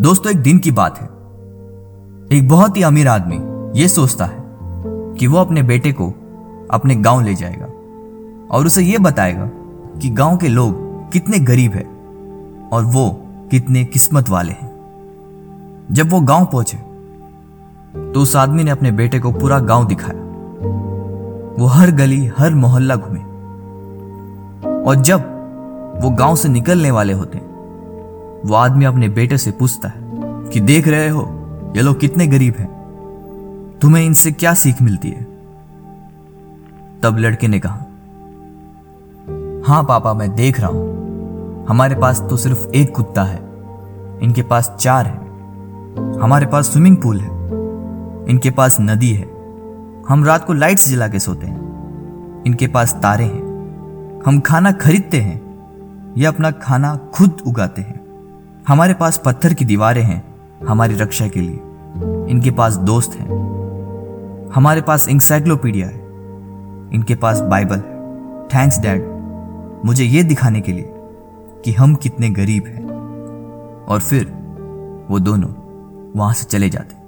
दोस्तों, एक दिन की बात है। एक बहुत ही अमीर आदमी यह सोचता है कि वो अपने बेटे को अपने गाँव ले जाएगा और उसे यह बताएगा कि गाँव के लोग कितने गरीब हैं और वो कितने किस्मत वाले हैं। जब वो गाँव पहुँचे तो उस आदमी ने अपने बेटे को पूरा गाँव दिखाया। वो हर गली, हर मोहल्ला घूमे। और जब वो गाँव से निकलने वाले होते वो आदमी अपने बेटे से पूछता है कि देख रहे हो, ये लोग कितने गरीब हैं। तुम्हें इनसे क्या सीख मिलती है? तब लड़के ने कहा, हाँ पापा, मैं देख रहा हूँ। हमारे पास तो सिर्फ़ एक कुत्ता है। इनके पास चार है। हमारे पास स्विमिंग पूल है। इनके पास नदी है। हम रात को लाइट्स जला के सोते हैं। इनके पास तारे हैं। हम खाना खरीदते हैं। या अपना खाना खुद उगाते हैं। हमारे पास पत्थर की दीवारें हैं, हमारी रक्षा के लिए। इनके पास दोस्त हैं। हमारे पास इंसाइक्लोपीडिया है। इनके पास बाइबल है। थैंक्स डैड, मुझे ये दिखाने के लिए कि हम कितने गरीब हैं। और फिर वो दोनों वहाँ से चले जाते।